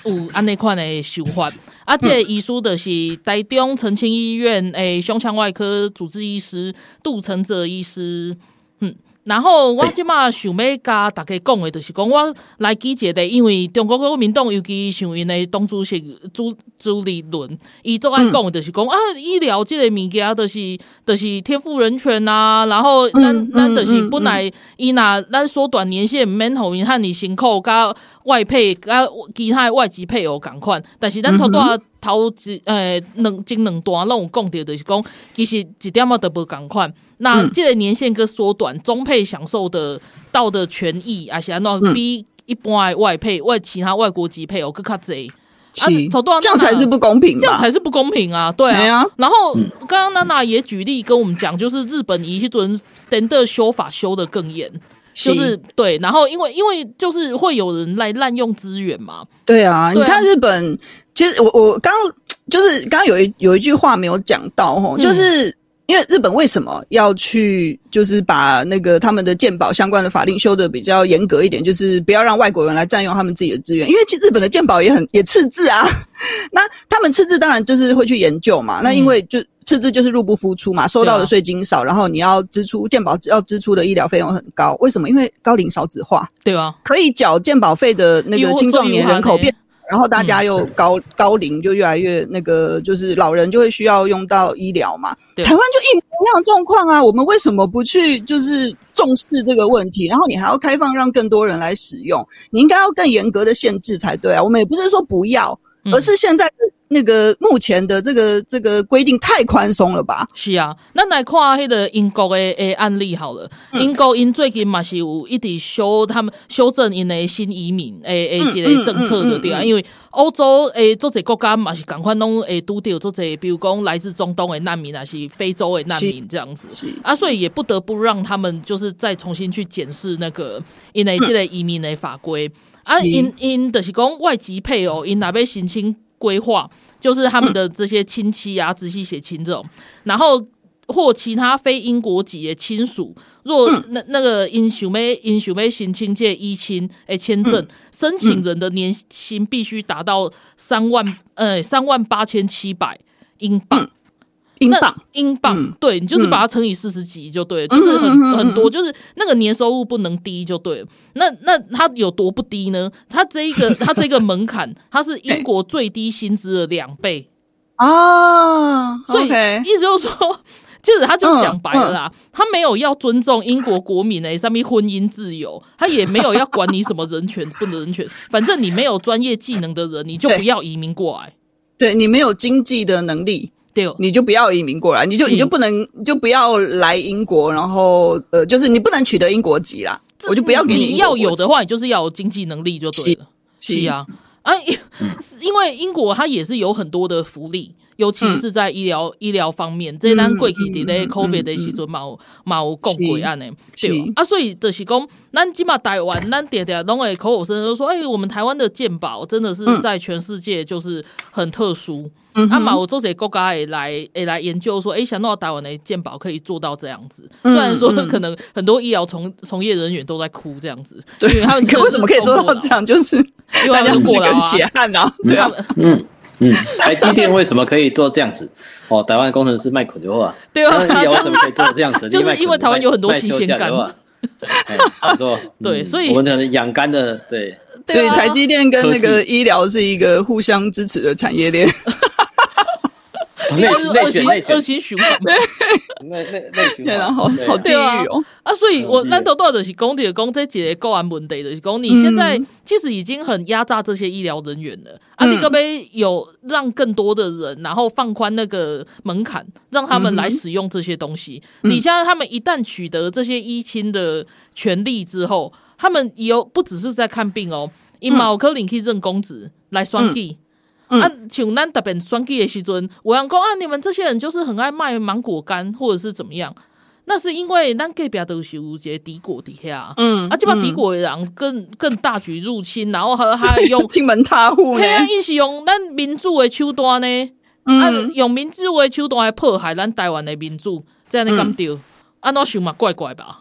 有安尼款的修法。啊，这个医师就是台中澄清医院诶胸腔外科主治医师杜承泽医师，嗯，然后我即马想要甲大家讲的，就是讲我来记者的，因为中国国民党尤其像因的党主席朱朱立伦，伊做爱讲的，就是讲啊，医疗这个物件，就是就是天赋人权呐、啊，然后咱咱就是本来伊若咱缩短年限，免互因汉你辛苦甲。外配啊，其他的外籍配偶共款，但是咱头段头一诶两前两段拢有讲到，就是讲其实一点仔都无共款。那这个年限个缩短，中配享受的到的权益，而且安怎比一般的外配外其他外国籍配偶更较侪。啊，头段这样才是不公平，这样才是不公平啊！对啊。然后刚刚娜娜也举例跟我们讲，就是日本一些准等的修法修的更严。就是对，然后因为因为就是会有人来滥用资源嘛。对啊，你看日本，其实我我刚就是刚刚有一有一句话没有讲到哦，就是因为日本为什么要去就是把那个他们的鉴宝相关的法令修的比较严格一点，就是不要让外国人来占用他们自己的资源，因为其实日本的鉴宝也很也赤字啊。[laughs] 那他们赤字当然就是会去研究嘛。那因为就。赤字就是入不敷出嘛，收到的税金少，啊、然后你要支出健保要支出的医疗费用很高，为什么？因为高龄少子化，对啊，可以缴健保费的那个青壮年人口变，然后大家又高、嗯、高龄就越来越那个，就是老人就会需要用到医疗嘛。台湾就一模一样的状况啊，我们为什么不去就是重视这个问题？然后你还要开放让更多人来使用，你应该要更严格的限制才对啊。我们也不是说不要，而是现在。那个目前的这个这个规定太宽松了吧？是啊，那来看迄个英国的诶案例好了。嗯、英国因最近嘛是有一直修他们修正因的新移民诶诶一个政策的对啊，因为欧洲诶做这国家嘛是赶快拢诶拄到做这，比如讲来自中东的难民啊，是非洲的难民这样子，啊，所以也不得不让他们就是再重新去检视那个因为这个移民的法规、嗯、啊，因因就是讲外籍配偶因那边申请规划。就是他们的这些亲戚啊、直系血亲这种，然后或其他非英国籍的亲属，若那那个因想要因想要申请这一亲诶签证，申请人的年薪必须达到三万呃三万八千七百英镑。英镑，英镑，嗯、对你就是把它乘以四十几就对了，嗯、就是很、嗯、很多，就是那个年收入不能低就对了。那那它有多不低呢？它这一个它这个门槛，它是英国最低薪资的两倍啊！所以意思就是说，其实他就讲白了啦，他没有要尊重英国国民诶，上面婚姻自由，他也没有要管你什么人权不能人权，反正你没有专业技能的人，你就不要移民过来。对，你没有经济的能力。对，你就不要移民过来，你就你就不能就不要来英国，然后呃，就是你不能取得英国籍啦，我就不要给你。你要有的话，你就是要有经济能力就对了。是，是啊，啊，因 [laughs] 为英国它也是有很多的福利。尤其是在医疗、嗯、医疗方面，这单贵起的咧，COVID 的时阵冇冇共贵案呢？对啊，所以就是讲，咱起码台湾，咱点点拢会口口声声都说，哎、欸，我们台湾的健保真的是在全世界就是很特殊。嗯、啊嘛，我做这国家也来也来研究说，哎、欸，想到台湾的健保可以做到这样子。虽然说可能很多医疗从从业人员都在哭这样子，对，因为他们 [laughs] 为什么可以做到这样？就是因为他们过了血汗啊，对啊，嗯。嗯，台积电为什么可以做这样子？哦，台湾工程师卖捆的话，对啊，为什么可以做这样子？就是因为台湾有很多新鲜感，没错，[laughs] 对，所以我们的养肝的，对，所以台积电跟那个医疗是一个互相支持的产业链。[laughs] 内内循恶性循环，[laughs] 内内内循环，好好地狱哦。啊！所以我难道到的是讲的讲这几个国安问题的是讲，你现在其实已经很压榨这些医疗人员了。啊！你可不可以有让更多的人，然后放宽那个门槛，让他们来使用这些东西？你现在他们一旦取得这些医亲的权利之后，他们有不只是在看病哦，以毛科领可以认公职来双计。啊，像咱特别选举的时阵，我想讲啊，你们这些人就是很爱卖芒果干，或者是怎么样？那是因为咱隔壁都是有些敌国底下，嗯，啊，就把敌国的人更更大举入侵，然后还还用 [laughs] 侵门踏户，嘿啊，一是用咱民主的手段呢，嗯、啊，用民主的手段来迫害咱台湾的民主，这样你敢丢？按照想嘛，怪怪吧。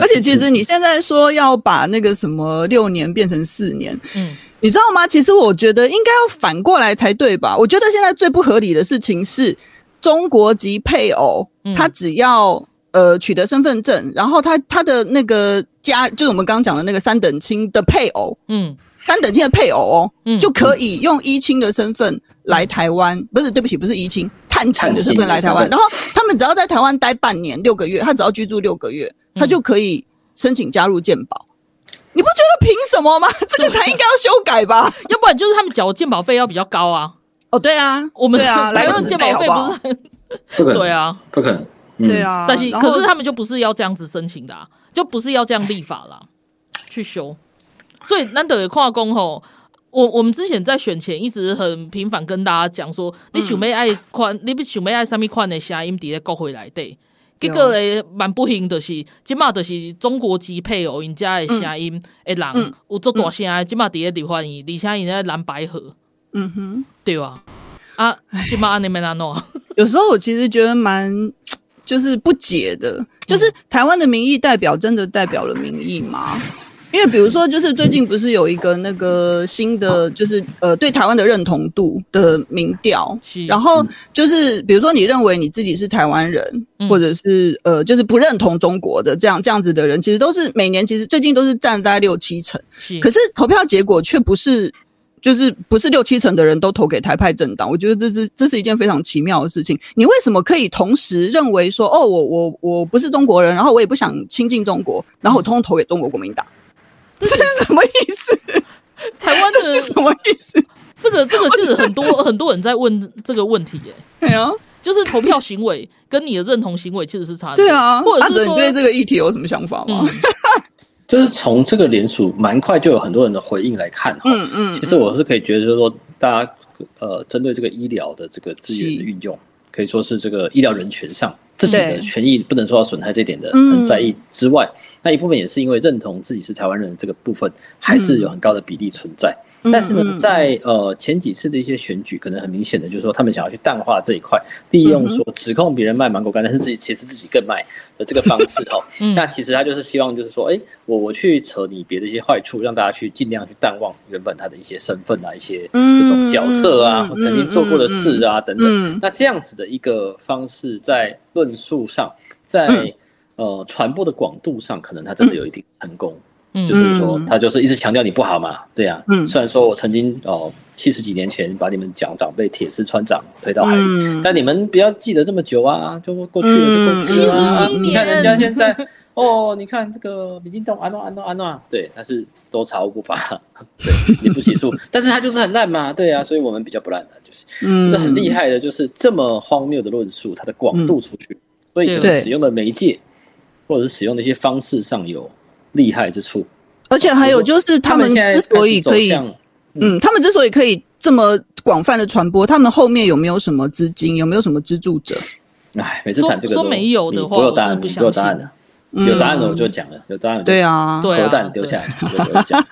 而且其实你现在说要把那个什么六年变成四年，嗯。你知道吗？其实我觉得应该要反过来才对吧？我觉得现在最不合理的事情是，中国籍配偶，他只要呃取得身份证，然后他他的那个家，就是我们刚刚讲的那个三等亲的配偶，嗯，三等亲的配偶哦，嗯，就可以用一亲的身份来台湾，不是，对不起，不是一亲，探亲的身份来台湾。然后他们只要在台湾待半年六个月，他只要居住六个月，他就可以申请加入健保。你不觉得凭什么吗？[laughs] 这个才应该要修改吧？[laughs] 要不然就是他们缴的健保费要比较高啊。哦，对啊，我们 [laughs] 台湾的健保费不是很，对啊，不可能，对啊。但是可是他们就不是要这样子申请的，啊，就不是要这样立法啦，去修。所以难得的跨工吼，我我们之前在选前一直很频繁跟大家讲说，你想要爱款，你不想要爱什么款的声音，伫个国会来对。结果咧，蛮不幸的是，即马就是中国籍配偶人家的声音，的，人有做大声，即马伫个立法院，而且因在蓝白合，嗯哼，对啊？啊，即马安尼没哪弄。有时候我其实觉得蛮就是不解的，就是台湾的民意代表真的代表了民意吗？因为比如说，就是最近不是有一个那个新的，就是呃，对台湾的认同度的民调，然后就是比如说，你认为你自己是台湾人，或者是呃，就是不认同中国的这样这样子的人，其实都是每年其实最近都是占在六七成，可是投票结果却不是，就是不是六七成的人都投给台派政党，我觉得这是这是一件非常奇妙的事情。你为什么可以同时认为说，哦，我我我不是中国人，然后我也不想亲近中国，然后我通通投给中国国民党？[laughs] 这是什么意思？台湾的什么意思？这个这个是很多很多人在问这个问题耶。对啊，就是投票行为 [laughs] 跟你的认同行为其实是差的。对啊，或者是说你对这个议题有什么想法吗？嗯、[laughs] 就是从这个联署蛮快就有很多人的回应来看。嗯嗯，其实我是可以觉得，就是说大家呃，针对这个医疗的这个资源的运用，可以说是这个医疗人权上自己的权益不能受到损害这点的很在意之外。那一部分也是因为认同自己是台湾人这个部分，还是有很高的比例存在。嗯、但是呢，在呃前几次的一些选举，可能很明显的就是说，他们想要去淡化这一块，利用说指控别人卖芒果干，但是自己其实自己更卖的这个方式哈。[laughs] 那其实他就是希望就是说，哎、欸，我我去扯你别的一些坏处，让大家去尽量去淡忘原本他的一些身份啊，一些这种角色啊，曾经做过的事啊等等。那这样子的一个方式，在论述上，在。呃，传播的广度上，可能他真的有一定成功，嗯、就是说他就是一直强调你不好嘛，这样。嗯，虽然说我曾经哦七十几年前把你们讲长辈铁丝穿掌推到海里，嗯、但你们不要记得这么久啊，就过去了就过去了。啊。嗯、你看人家现在 [laughs] 哦，你看这个民进党安诺安诺安诺，对，但是都查无不法，[laughs] 对，你不起诉，[laughs] 但是他就是很烂嘛，对啊，所以我们比较不烂的，就是。嗯，这很厉害的，就是这么荒谬的论述，它的广度出去，嗯、所以使用的媒介或者是使用的一些方式上有厉害之处。而且还有就是，他们之所以可以，嗯，他们之所以可以这么广泛的传播，他们后面有没有什么资金，有没有什么资助者？哎，每次谈这个说没有的话，我有答案，我有答案的，有答案的我就讲了，有答案。对啊，对啊，蛋丢下来就讲。[laughs]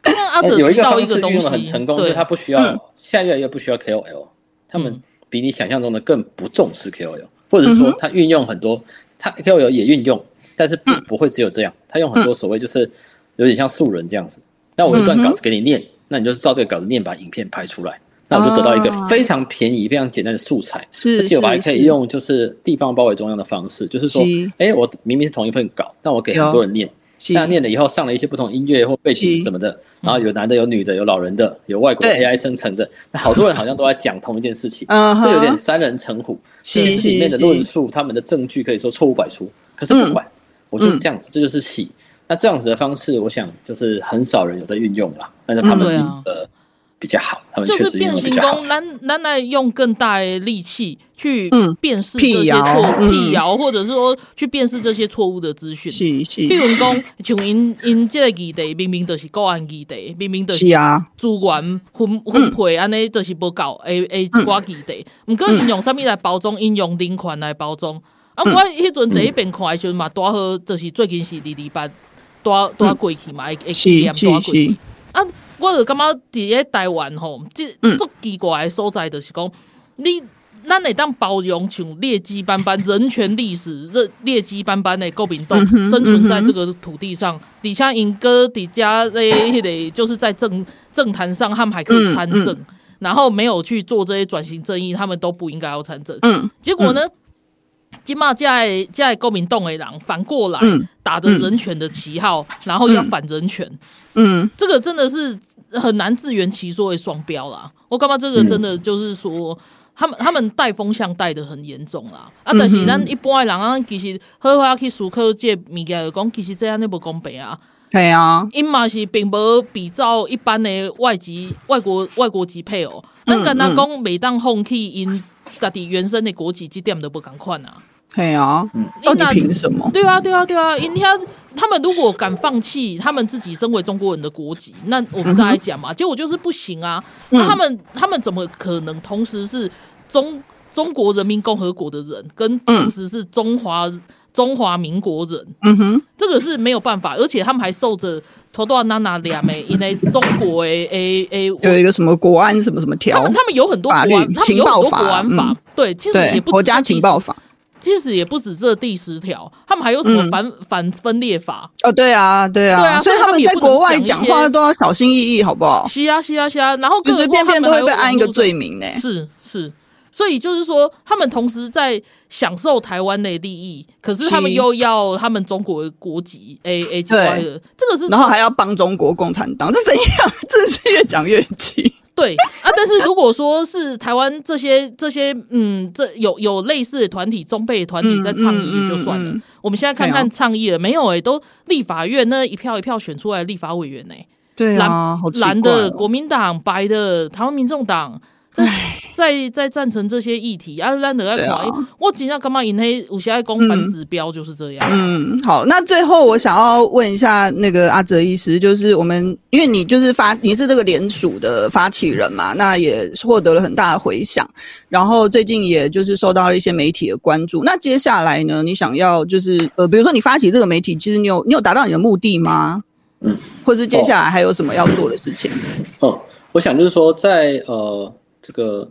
刚刚阿哲有一个方式运用的很成功，就是他不需要，现在越来越不需要 KOL，他们比你想象中的更不重视 KOL，或者说他运用很多，他 KOL 也运用。但是不不会只有这样，他用很多所谓就是有点像素人这样子。那我一段稿子给你念，那你就是照这个稿子念，把影片拍出来，那我就得到一个非常便宜、非常简单的素材。是，而且我还可以用就是地方包围中央的方式，就是说，哎，我明明是同一份稿，但我给很多人念，那念了以后上了一些不同音乐或背景什么的，然后有男的、有女的、有老人的、有外国 AI 生成的，那好多人好像都在讲同一件事情，[laughs] 这有点三人成虎。其实里面的论述，他们的证据可以说错误百出，可是不管。我就是这样子，嗯、这就是洗。那这样子的方式，我想就是很少人有在运用了。但是他们呃比较好，他们确实用的比较好。难难来用更大的力气去辨识这些错辟谣，或者是说去辨识这些错误的资讯。是是。比如讲，像因因这个议题明明就是个案议题，明明就是啊资源分分配安尼就是不够，诶诶，一寡议题。毋过因用啥物来包装？因用人权来包装。啊！我迄阵第一遍看的时阵嘛，拄好就是最近是二二八，拄拄过去嘛，会会纪念拄过去。啊！我就感觉伫咧台湾吼，即足奇怪的所在，就是讲你咱会当包容像劣迹斑斑人权历史，这劣迹斑斑的国民党生存在这个土地上，底下英哥底下咧迄个，就是在政政坛上，他们还可以参政，然后没有去做这些转型正义，他们都不应该要参政。嗯，结果呢？今嘛在在国民党的人反过来打着人权的旗号，然后要反人权，嗯，这个真的是很难自圆其说的双标啦。我感觉这个真的就是说，他们他们带风向带的很严重啦。啊，但是咱一般的人啊，其实好好去思考这物件，讲其实这样那不公平啊。对啊，因嘛是并无比照一般的外籍外国外国籍配偶，咱跟他讲每当放弃因家己原生的国籍，这点都不敢看啊。对啊，嗯到底凭什么？对啊，对啊，对啊！因为他他们如果敢放弃他们自己身为中国人的国籍，那我们再来讲嘛。结果就是不行啊！那他们他们怎么可能同时是中中国人民共和国的人，跟同时是中华中华民国人？嗯哼，这个是没有办法，而且他们还受着头多娜娜两枚，因为中国诶诶诶有一个什么国安什么什么条，他们他们有很多国安，他们有很多国安法，对，其实也不国家情报法。其实也不止这第十条，他们还有什么反、嗯、反分裂法？哦，对啊，对啊，对啊，所以他们在国外讲话都要小心翼翼，好不好？是啊，是啊，是啊，然后随随便便都会被按一个罪名呢。是是，所以就是说，他们同时在享受台湾的利益，可是他们又要他们中国的国籍，A A 对，这个是，然后还要帮中国共产党，这怎样？[laughs] 真是越讲越气。对啊，但是如果说是台湾这些这些嗯，这有有类似的团体、中辈团体在倡议也就算了。嗯嗯嗯、我们现在看看倡议了没有、欸？哎，都立法院那一票一票选出来的立法委员呢、欸？对啊，蓝蓝的国民党，白的台湾民众党。在在在赞成这些议题，啊，咱得要看。我今天干嘛？引黑有些爱公反指标就是这样。嗯，好，那最后我想要问一下那个阿哲医师，就是我们因为你就是发你是这个联署的发起人嘛，那也获得了很大的回响，然后最近也就是受到了一些媒体的关注。那接下来呢，你想要就是呃，比如说你发起这个媒体，其实你有你有达到你的目的吗？嗯，或是接下来还有什么要做的事情？哦，哦，我想就是说在呃。这个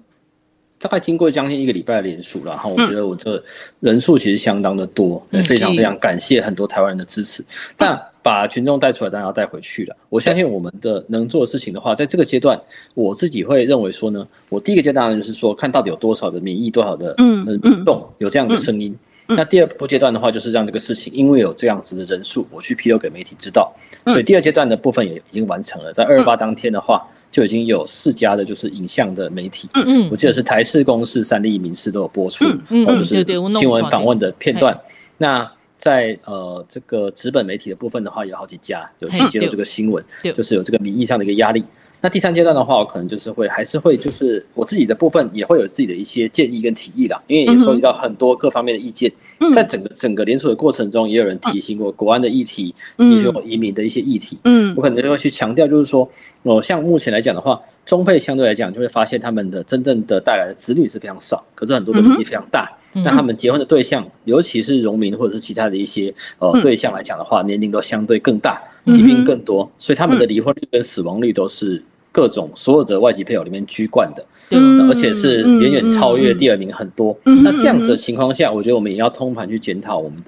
大概经过将近一个礼拜的连署了，然后我觉得我这人数其实相当的多，也、嗯、非常非常感谢很多台湾人的支持。嗯、但把群众带出来，当然要带回去了。我相信我们的能做的事情的话，在这个阶段，我自己会认为说呢，我第一个阶段就是说，看到底有多少的民意，多少的嗯民众有这样的声音。那第二波阶段的话，就是让这个事情，因为有这样子的人数，我去披露给媒体知道。所以第二阶段的部分也已经完成了，在二二八当天的话。嗯就已经有四家的，就是影像的媒体，嗯嗯，我记得是台视、公视、三立、民视都有播出，嗯嗯，就是新闻访问的片段。那在呃这个纸本媒体的部分的话，有好几家有去接到这个新闻，就是有这个民意上的一个压力。那第三阶段的话，我可能就是会还是会就是我自己的部分也会有自己的一些建议跟提议啦，因为也收集到很多各方面的意见，在整个整个联署的过程中，也有人提醒过国安的议题，提醒过移民的一些议题，嗯，我可能就会去强调，就是说，哦，像目前来讲的话，中配相对来讲就会发现他们的真正的带来的子女是非常少，可是很多的问题非常大。那他们结婚的对象，尤其是农民或者是其他的一些呃对象来讲的话，年龄都相对更大，疾病更多，所以他们的离婚率跟死亡率都是各种所有的外籍配偶里面居冠的，而且是远远超越第二名很多。那这样子的情况下，我觉得我们也要通盘去检讨我们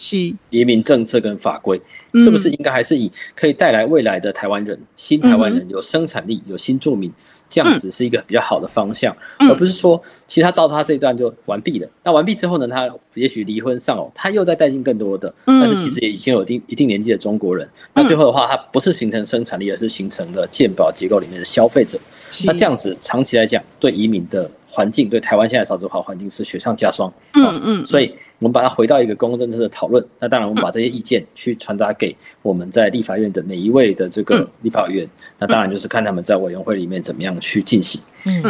移民政策跟法规，是不是应该还是以可以带来未来的台湾人、新台湾人有生产力、有新住民。这样子是一个比较好的方向，嗯、而不是说，其实他到他这一段就完毕了。那完毕之后呢，他也许离婚丧偶，他又在带进更多的，嗯、但是其实也已经有一定一定年纪的中国人。嗯、那最后的话，他不是形成生产力，而是形成了健保结构里面的消费者。那这样子长期来讲，对移民的环境，对台湾现在少子化环境是雪上加霜。嗯嗯，所以。我们把它回到一个公共政策的讨论，那当然我们把这些意见去传达给我们在立法院的每一位的这个立法委员，那当然就是看他们在委员会里面怎么样去进行，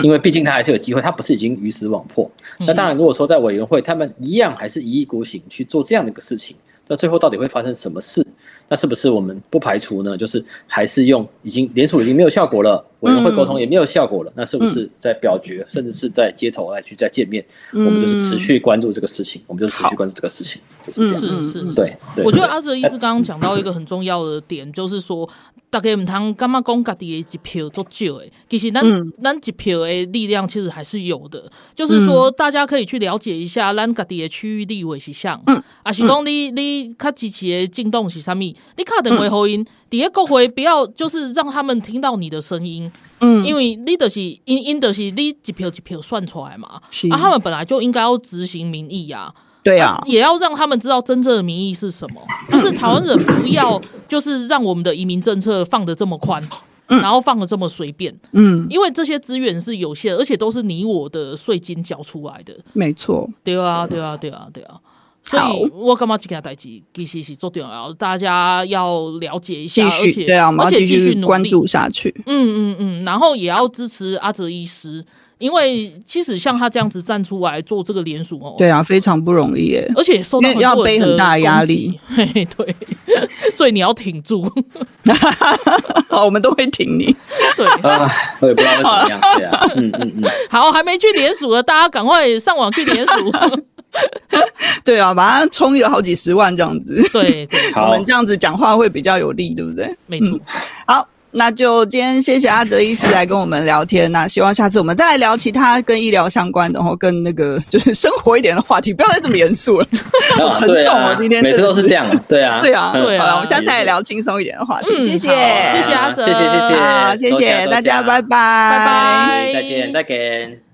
因为毕竟他还是有机会，他不是已经鱼死网破。那当然，如果说在委员会他们一样还是一意孤行去做这样的一个事情，那最后到底会发生什么事？那是不是我们不排除呢？就是还是用已经联署已经没有效果了，委员会沟通也没有效果了，那是不是在表决，甚至是在街头来去再见面？我们就是持续关注这个事情，我们就是持续关注这个事情，就是这样。是是，对。我觉得阿哲医师刚刚讲到一个很重要的点，就是说。大家唔通干嘛讲家己的一票做少诶？其实咱咱一票的力量其实还是有的，就是说大家可以去了解一下咱家己的区域立委是啥，啊是讲你你较支持的政党是啥物，你打电话回因，第一国会不要就是让他们听到你的声音，嗯，因为你就是因因的是你一票一票算出来嘛，啊，他们本来就应该要执行民意呀。对啊，也要让他们知道真正的民意是什么，[clears throat] 就是台湾人不要，就是让我们的移民政策放的这么宽，嗯、然后放的这么随便，嗯，因为这些资源是有限，而且都是你我的税金缴出来的，没错，对啊，对啊，对啊，对啊，所以我干嘛这件代志其实是做重要，大家要了解一下，而且对啊，而且继续关注下去，嗯嗯嗯，然后也要支持阿哲医师。因为其实像他这样子站出来做这个联署哦，对啊，非常不容易耶，而且受到很要背很大的压力，嘿嘿，对，[laughs] 所以你要挺住，[laughs] 好，我们都会挺你，对。啊，我也不知道会怎么样，对啊，嗯嗯嗯，好，还没去联署的，大家赶快上网去联署，[laughs] 对啊，把它充有好几十万这样子，对对，[laughs] 我们这样子讲话会比较有力，对不对？没错，好。那就今天谢谢阿哲医师来跟我们聊天，那希望下次我们再来聊其他跟医疗相关的，然后跟那个就是 [laughs] 生活一点的话题，不要再这么严肃了，好沉重哦。今天每次都是这样，对啊，对啊，对啊。好了，我们下次再来聊轻松一点的话题，谢谢，谢谢阿哲，谢谢谢谢，好，谢谢大家，拜拜，拜拜，再见，再见。